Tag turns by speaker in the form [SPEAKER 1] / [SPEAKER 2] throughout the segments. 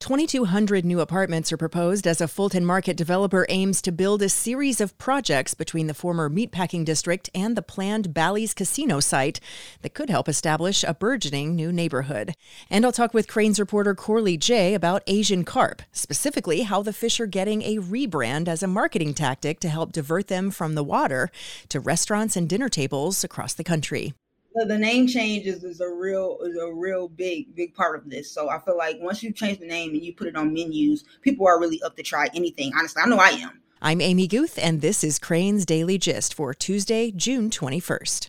[SPEAKER 1] 2,200 new apartments are proposed as a Fulton Market developer aims to build a series of projects between the former meatpacking district and the planned Bally's casino site that could help establish a burgeoning new neighborhood. And I'll talk with Crain's reporter Corli Jay about Asian carp, specifically how the fish are getting a rebrand as a marketing tactic to help divert them from the water to restaurants and dinner tables across the country
[SPEAKER 2] the, the name changes is, a real is a real big big part of this. So I feel like once you change the name and you put it on menus, people are really up to try anything. Honestly, I know I am.
[SPEAKER 1] I'm Amy Guth, and this is Crain's Daily Gist for Tuesday, June 21st.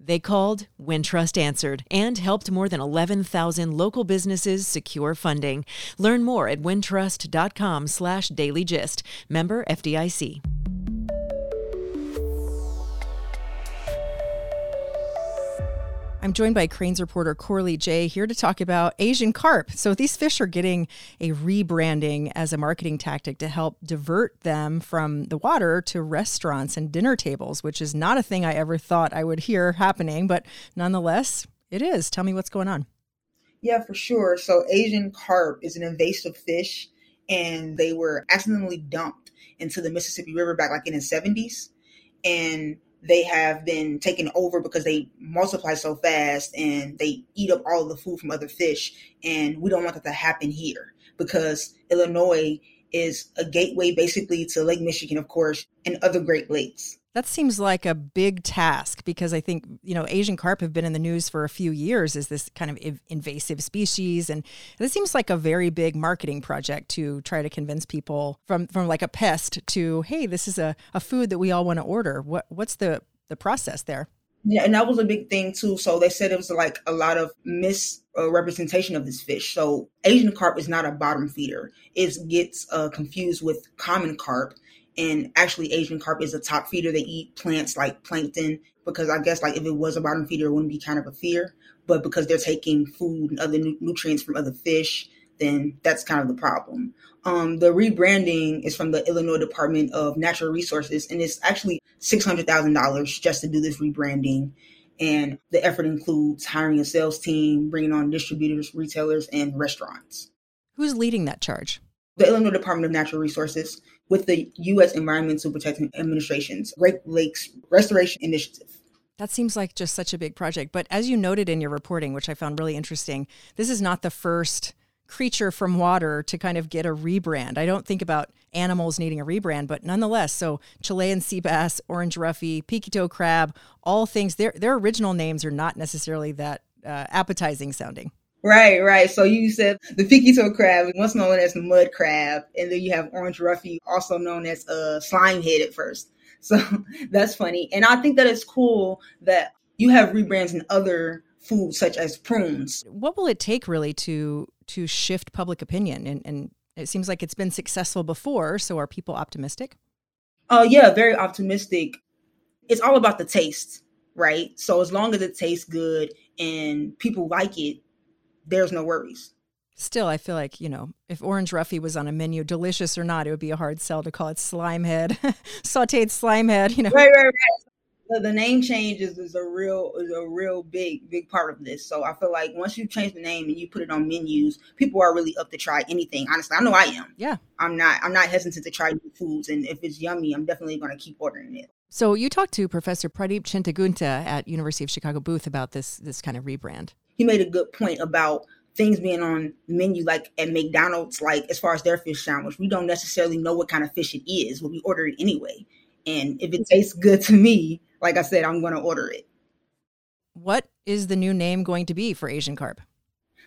[SPEAKER 1] They called, Wintrust answered, and helped more than 11,000 local businesses secure funding. Learn more at wintrust.com slash dailygist. Member FDIC. I'm joined by Crain's reporter Corli Jay here to talk about Asian carp. So these fish are getting a rebranding as a marketing tactic to help divert them from the water to restaurants and dinner tables, which is not a thing I ever thought I would hear happening, but nonetheless, it is. Tell me what's going on.
[SPEAKER 2] Yeah, for sure. So Asian carp is an invasive fish and they were accidentally dumped into the Mississippi River back like in the 70s. And they have been taken over because they multiply so fast and they eat up all the food from other fish. And we don't want that to happen here because Illinois is a gateway basically to Lake Michigan, of course, and other Great Lakes.
[SPEAKER 1] That seems like a big task because I think, you know, Asian carp have been in the news for a few years as this kind of invasive species. And this seems like a very big marketing project to try to convince people from, from like a pest to, hey, this is a, a food that we all want to order. What, what's the, the process there?
[SPEAKER 2] Yeah, and that was a big thing too. So they said it was like a lot of misrepresentation of this fish. So Asian carp is not a bottom feeder. It gets uh, confused with common carp and actually Asian carp is a top feeder. They eat plants like plankton because I guess like if it was a bottom feeder, it wouldn't be kind of a fear. But because they're taking food and other nu- nutrients from other fish, then that's kind of the problem. Um, the rebranding is from the Illinois Department of Natural Resources, and it's actually six hundred thousand dollars just to do this rebranding. And the effort includes hiring a sales team, bringing on distributors, retailers, and restaurants.
[SPEAKER 1] Who's leading that charge?
[SPEAKER 2] The Illinois Department of Natural Resources with the U.S. Environmental Protection Administration's Great Lakes Restoration Initiative.
[SPEAKER 1] That seems like just such a big project. But as you noted in your reporting, which I found really interesting, this is not the first creature from water to kind of get a rebrand. I don't think about animals needing a rebrand, but nonetheless, so Chilean sea bass, orange roughy, peaky-toe crab, all things, their, their original names are not necessarily that uh, appetizing sounding.
[SPEAKER 2] Right, right. So you said the peaky-toe crab, once known as mud crab, and then you have orange roughy, also known as uh, slime head at first. So that's funny. And I think that it's cool that you have rebrands in other foods such as prunes.
[SPEAKER 1] What will it take really to to shift public opinion? And, and it seems like it's been successful before. So are people optimistic?
[SPEAKER 2] Oh uh, yeah, very optimistic. It's all about the taste, right? So as long as it tastes good and people like it, there's no worries.
[SPEAKER 1] Still, I feel like, you know, if orange roughy was on a menu, delicious or not, it would be a hard sell to call it slime head, sauteed slime head, you know.
[SPEAKER 2] Right, right, right. The, the name change is, is a real is a real big big part of this. So I feel like once you change the name and you put it on menus, people are really up to try anything. Honestly, I know I am.
[SPEAKER 1] Yeah.
[SPEAKER 2] I'm not I'm not hesitant to try new foods and if it's yummy, I'm definitely going to keep ordering it.
[SPEAKER 1] So you talked to Professor Pradeep Chintagunta at University of Chicago booth about this this kind of rebrand.
[SPEAKER 2] He made a good point about things being on menu, like at McDonald's, like as far as their fish sandwich, we don't necessarily know what kind of fish it is, but we order it anyway. And if it tastes good to me, like I said, I'm going to order it.
[SPEAKER 1] What is the new name going to be for Asian carp?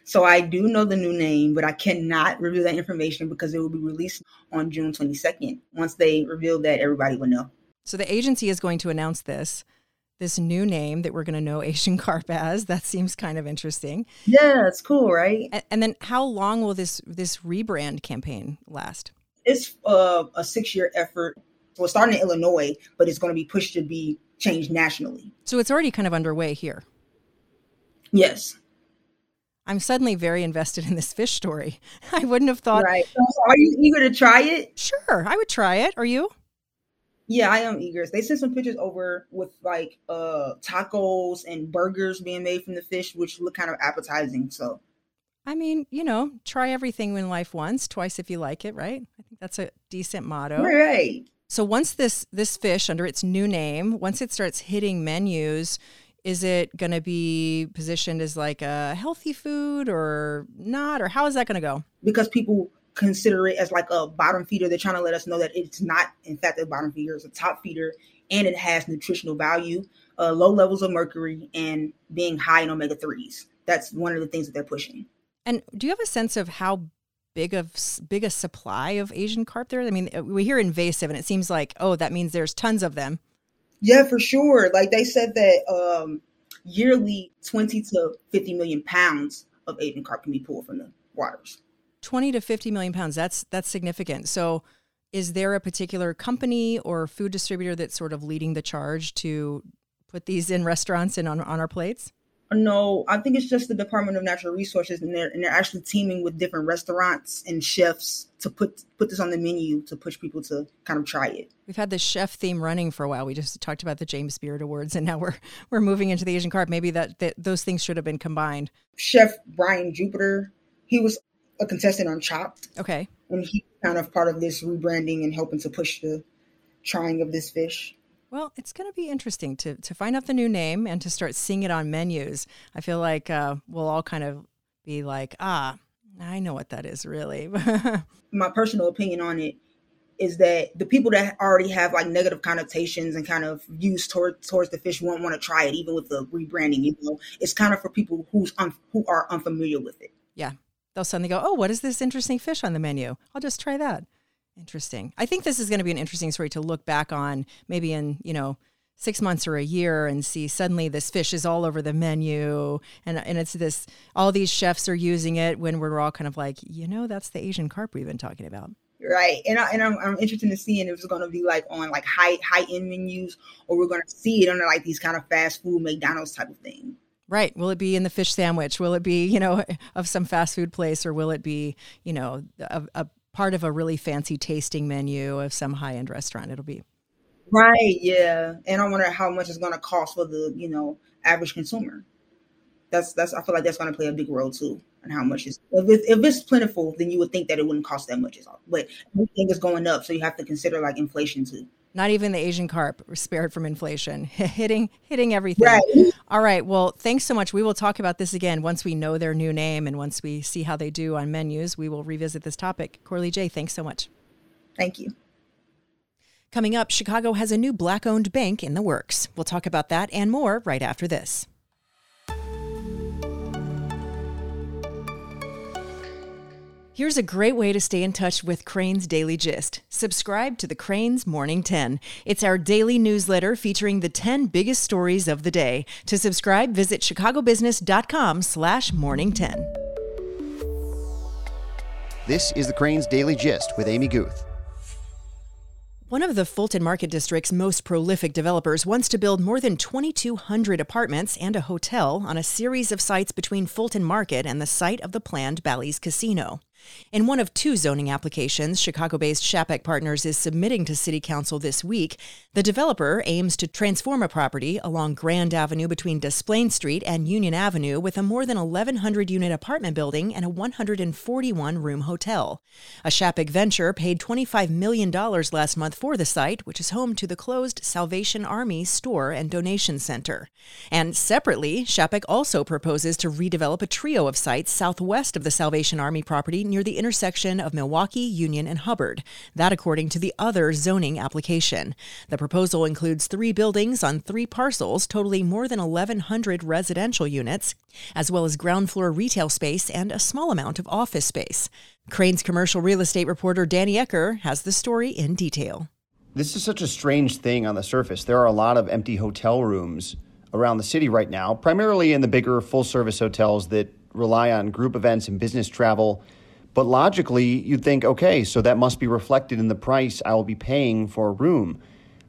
[SPEAKER 2] So I do know the new name, but I cannot reveal that information because it will be released on June 22nd. Once they reveal that, everybody will know.
[SPEAKER 1] So the agency is going to announce this this new name that we're going to know Asian carp as. That seems kind of interesting.
[SPEAKER 2] Yeah, it's cool, right?
[SPEAKER 1] And, and then how long will this this rebrand campaign last?
[SPEAKER 2] It's uh, a six year effort. It's starting in Illinois, but it's going to be pushed to be changed nationally.
[SPEAKER 3] So it's already kind of underway here.
[SPEAKER 2] Yes.
[SPEAKER 3] I'm suddenly very invested in this fish story. I wouldn't have thought.
[SPEAKER 2] Right. Are you eager to try it?
[SPEAKER 3] Sure, I would try it. Are you?
[SPEAKER 2] Yeah, I am eager. They sent some pictures over with like uh tacos and burgers being made from the fish, which look kind of appetizing. So,
[SPEAKER 3] I mean, you know, try everything in life once, twice if you like it, right? I think that's a decent motto.
[SPEAKER 2] Right.
[SPEAKER 3] So once this this fish under its new name, once it starts hitting menus, is it going to be positioned as like a healthy food or not or how is that going to go?
[SPEAKER 2] Because people consider it as like a bottom feeder. They're trying to let us know that it's not, in fact, a bottom feeder. It's a top feeder, and it has nutritional value, uh, low levels of mercury, and being high in omega threes. That's one of the things that they're pushing.
[SPEAKER 3] And do you have a sense of how big of big a supply of Asian carp there? I mean, uh, we hear invasive, and it seems like oh, that means there's tons of them.
[SPEAKER 2] Yeah, for sure. Like they said that um, yearly, twenty to fifty million pounds of Asian carp can be pulled from the waters.
[SPEAKER 3] 20 to 50 million pounds. That's that's significant. So is there a particular company or food distributor that's sort of leading the charge to put these in restaurants and on, on our plates?
[SPEAKER 2] No, I think it's just the Department of Natural Resources, and they're and they're actually teaming with different restaurants and chefs to put put this on the menu to push people to kind of try it.
[SPEAKER 3] We've had the chef theme running for a while. We just talked about the James Beard Awards, and now we're we're moving into the Asian carp. Maybe that, that those things should have been combined.
[SPEAKER 2] Chef Brian Jupiter, he was a contestant on Chopped.
[SPEAKER 3] Okay.
[SPEAKER 2] And he's kind of part of this rebranding and helping to push the trying of this fish.
[SPEAKER 3] Well, it's going to be interesting to to find out the new name and to start seeing it on menus. I feel like uh, we'll all kind of be like, ah, I know what that is really.
[SPEAKER 2] My personal opinion on it is that the people that already have like negative connotations and kind of views towards towards the fish won't want to try it, even with the rebranding. You know, it's kind of for people who's un- who are unfamiliar with it.
[SPEAKER 3] Yeah, they'll suddenly go, oh, what is this interesting fish on the menu? I'll just try that. Interesting. I think this is going to be an interesting story to look back on maybe in, you know, six months or a year and see suddenly this fish is all over the menu and, and it's this all these chefs are using it when we're all kind of like you know that's the asian carp we've been talking about
[SPEAKER 2] right and, I, and I'm, I'm interested in seeing if it's going to be like on like high high end menus or we're going to see it on like these kind of fast food mcdonald's type of thing
[SPEAKER 3] Right. Will it be in the fish sandwich? Will it be, you know, of some fast food place or will it be, you know, a, a part of a really fancy tasting menu of some high end restaurant? It'll be.
[SPEAKER 2] Right. Yeah. And I wonder how much it's going to cost for the, you know, average consumer. That's, that's, I feel like that's going to play a big role too. And how much is, if, it, if it's plentiful, then you would think that it wouldn't cost that much. Is all, but everything is going up. So you have to consider like inflation too.
[SPEAKER 3] Not even the Asian carp spared from inflation, hitting hitting everything. Right. All right. Well, thanks so much. We will talk about this again once we know their new name and once we see how they do on menus. We will revisit this topic. Corli Jay, thanks so much.
[SPEAKER 2] Thank you.
[SPEAKER 1] Coming up, Chicago has a new black owned bank in the works. We'll talk about that and more right after this. Here's a great way to stay in touch with Crain's Daily Gist. Subscribe to the Crain's Morning 10. It's our daily newsletter featuring the 10 biggest stories of the day. To subscribe, visit chicagobusiness.com slash morning 10.
[SPEAKER 4] This is the Crain's Daily Gist with Amy Guth.
[SPEAKER 1] One of the Fulton Market District's most prolific developers wants to build more than 2,200 apartments and a hotel on a series of sites between Fulton Market and the site of the planned Bally's Casino. In one of two zoning applications Chicago based Shapack Partners is submitting to City Council this week, the developer aims to transform a property along Grand Avenue between Des Plaines Street and Union Avenue with a more than 1,100 unit apartment building and a 141 room hotel. A Shapack venture paid $25 million last month for the site, which is home to the closed Salvation Army store and donation center. And separately, Shapack also proposes to redevelop a trio of sites southwest of the Salvation Army property near the intersection of Milwaukee, Union, and Hubbard. That, according to the other zoning application. The proposal includes three buildings on three parcels, totaling more than 1,100 residential units, as well as ground floor retail space and a small amount of office space. Crain's commercial real estate reporter Danny Ecker has the story in detail.
[SPEAKER 4] This is such a strange thing on the surface. There are a lot of empty hotel rooms around the city right now, primarily in the bigger full service hotels that rely on group events and business travel But logically, you'd think, okay, so that must be reflected in the price I will be paying for a room.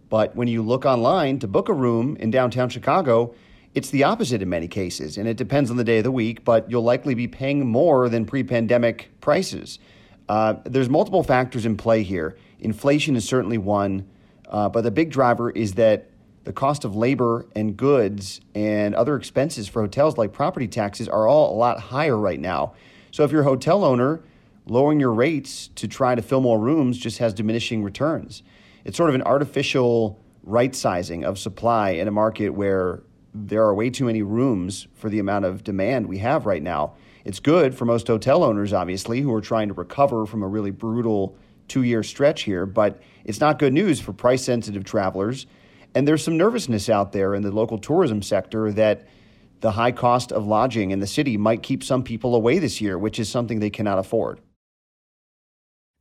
[SPEAKER 4] But when you look online to book a room in downtown Chicago, it's the opposite in many cases, and it depends on the day of the week, but you'll likely be paying more than pre pandemic prices. Uh, there's multiple factors in play here. Inflation is certainly one, uh, but the big driver is that the cost of labor and goods and other expenses for hotels like property taxes are all a lot higher right now. So if you're a hotel owner, lowering your rates to try to fill more rooms just has diminishing returns. It's sort of an artificial right sizing of supply in a market where there are way too many rooms for the amount of demand we have right now. It's good for most hotel owners, obviously, who are trying to recover from a really brutal two year stretch here, but it's not good news for price sensitive travelers and there's some nervousness out there in the local tourism sector that the high cost of lodging in the city might keep some people away this year, which is something they cannot afford.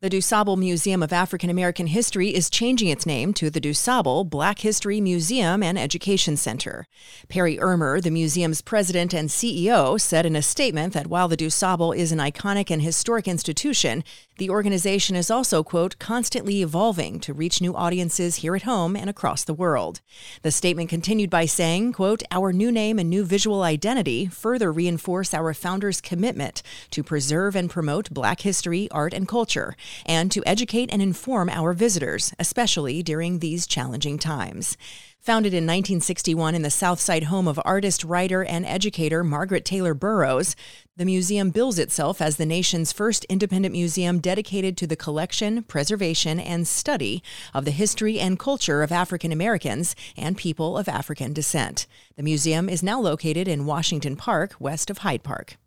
[SPEAKER 1] The DuSable Museum of African American History is changing its name to the DuSable Black History Museum and Education Center. Perri Irmer, the museum's president and CEO, said in a statement that while the DuSable is an iconic and historic institution, the organization is also, quote, constantly evolving to reach new audiences here at home and across the world. The statement continued by saying, quote, our new name and new visual identity further reinforce our founders' commitment to preserve and promote Black history, art, and culture and to educate and inform our visitors, especially during these challenging times. Founded in 1961 in the Southside home of artist, writer, and educator Margaret Taylor Burroughs, the museum bills itself as the nation's first independent museum dedicated to the collection, preservation, and study of the history and culture of African Americans and people of African descent. The museum is now located in Washington Park, west of Hyde Park.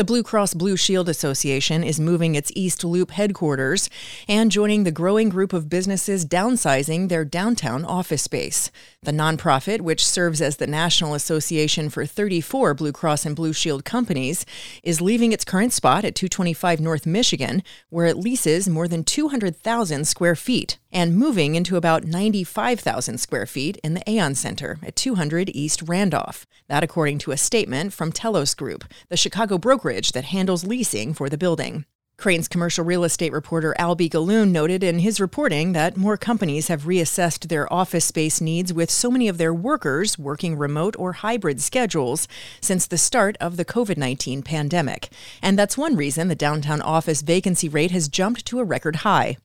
[SPEAKER 1] The Blue Cross Blue Shield Association is moving its East Loop headquarters and joining the growing group of businesses downsizing their downtown office space. The nonprofit, which serves as the national association for 34 Blue Cross and Blue Shield companies, is leaving its current spot at 225 North Michigan, where it leases more than 200,000 square feet, and moving into about 95,000 square feet in the Aon Center at 200 East Randolph. That, according to a statement from Telos Group, the Chicago brokerage that handles leasing for the building. Crain's commercial real estate reporter Alby Gallun noted in his reporting that more companies have reassessed their office space needs with so many of their workers working remote or hybrid schedules since the start of the COVID 19 pandemic. And that's one reason the downtown office vacancy rate has jumped to a record high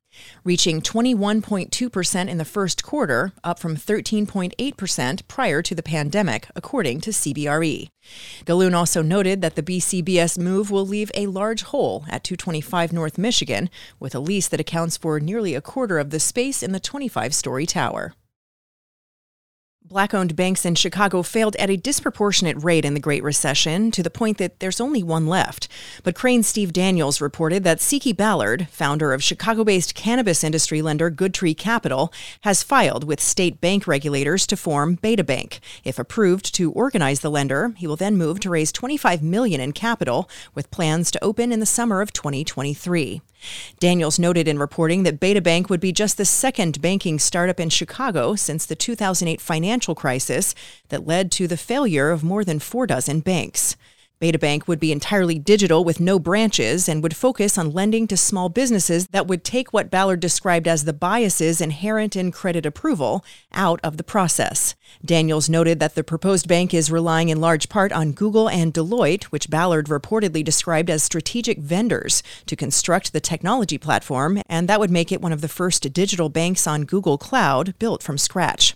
[SPEAKER 1] reaching 21.2% in the first quarter, up from 13.8% prior to the pandemic, according to CBRE. Gallun also noted that the BCBS move will leave a large hole at 225 North Michigan, with a lease that accounts for nearly a quarter of the space in the 25 story tower. Black owned banks in Chicago failed at a disproportionate rate in the Great Recession to the point that there's only one left. But Crain's Steve Daniels reported that Seke Ballard, founder of Chicago based cannabis industry lender Goodtree Capital, has filed with state bank regulators to form Beta Bank. If approved to organize the lender, he will then move to raise 25 million in capital with plans to open in the summer of 2023. Daniels noted in reporting that Beta Bank would be just the second banking startup in Chicago since the 2008 financial crisis that led to the failure of more than four dozen banks. Betabank would be entirely digital with no branches and would focus on lending to small businesses that would take what Ballard described as the biases inherent in credit approval out of the process. Daniels noted that the proposed bank is relying in large part on Google and Deloitte, which Ballard reportedly described as strategic vendors, to construct the technology platform, and that would make it one of the first digital banks on Google Cloud built from scratch.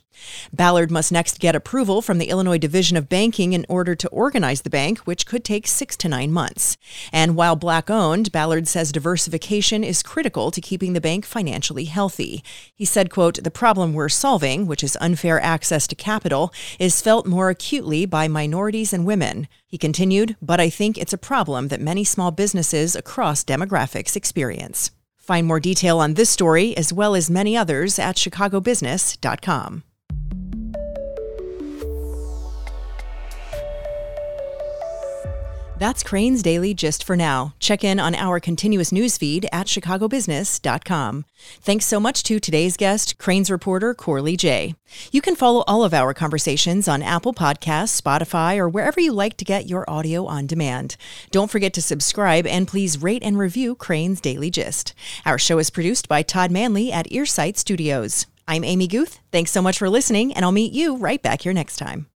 [SPEAKER 1] Ballard must next get approval from the Illinois Division of Banking in order to organize the bank, which could take six to nine months. And while black owned, Ballard says diversification is critical to keeping the bank financially healthy. He said, quote, the problem we're solving, which is unfair access to capital, is felt more acutely by minorities and women. He continued, but I think it's a problem that many small businesses across demographics experience. Find more detail on this story as well as many others at chicagobusiness.com. That's Crain's Daily Gist for now. Check in on our continuous news feed at chicagobusiness.com. Thanks so much to today's guest, Crain's reporter Corli Jay. You can follow all of our conversations on Apple Podcasts, Spotify, or wherever you like to get your audio on demand. Don't forget to subscribe and please rate and review Crain's Daily Gist. Our show is produced by Todd Manley at Earsight Studios. I'm Amy Guth. Thanks so much for listening, and I'll meet you right back here next time.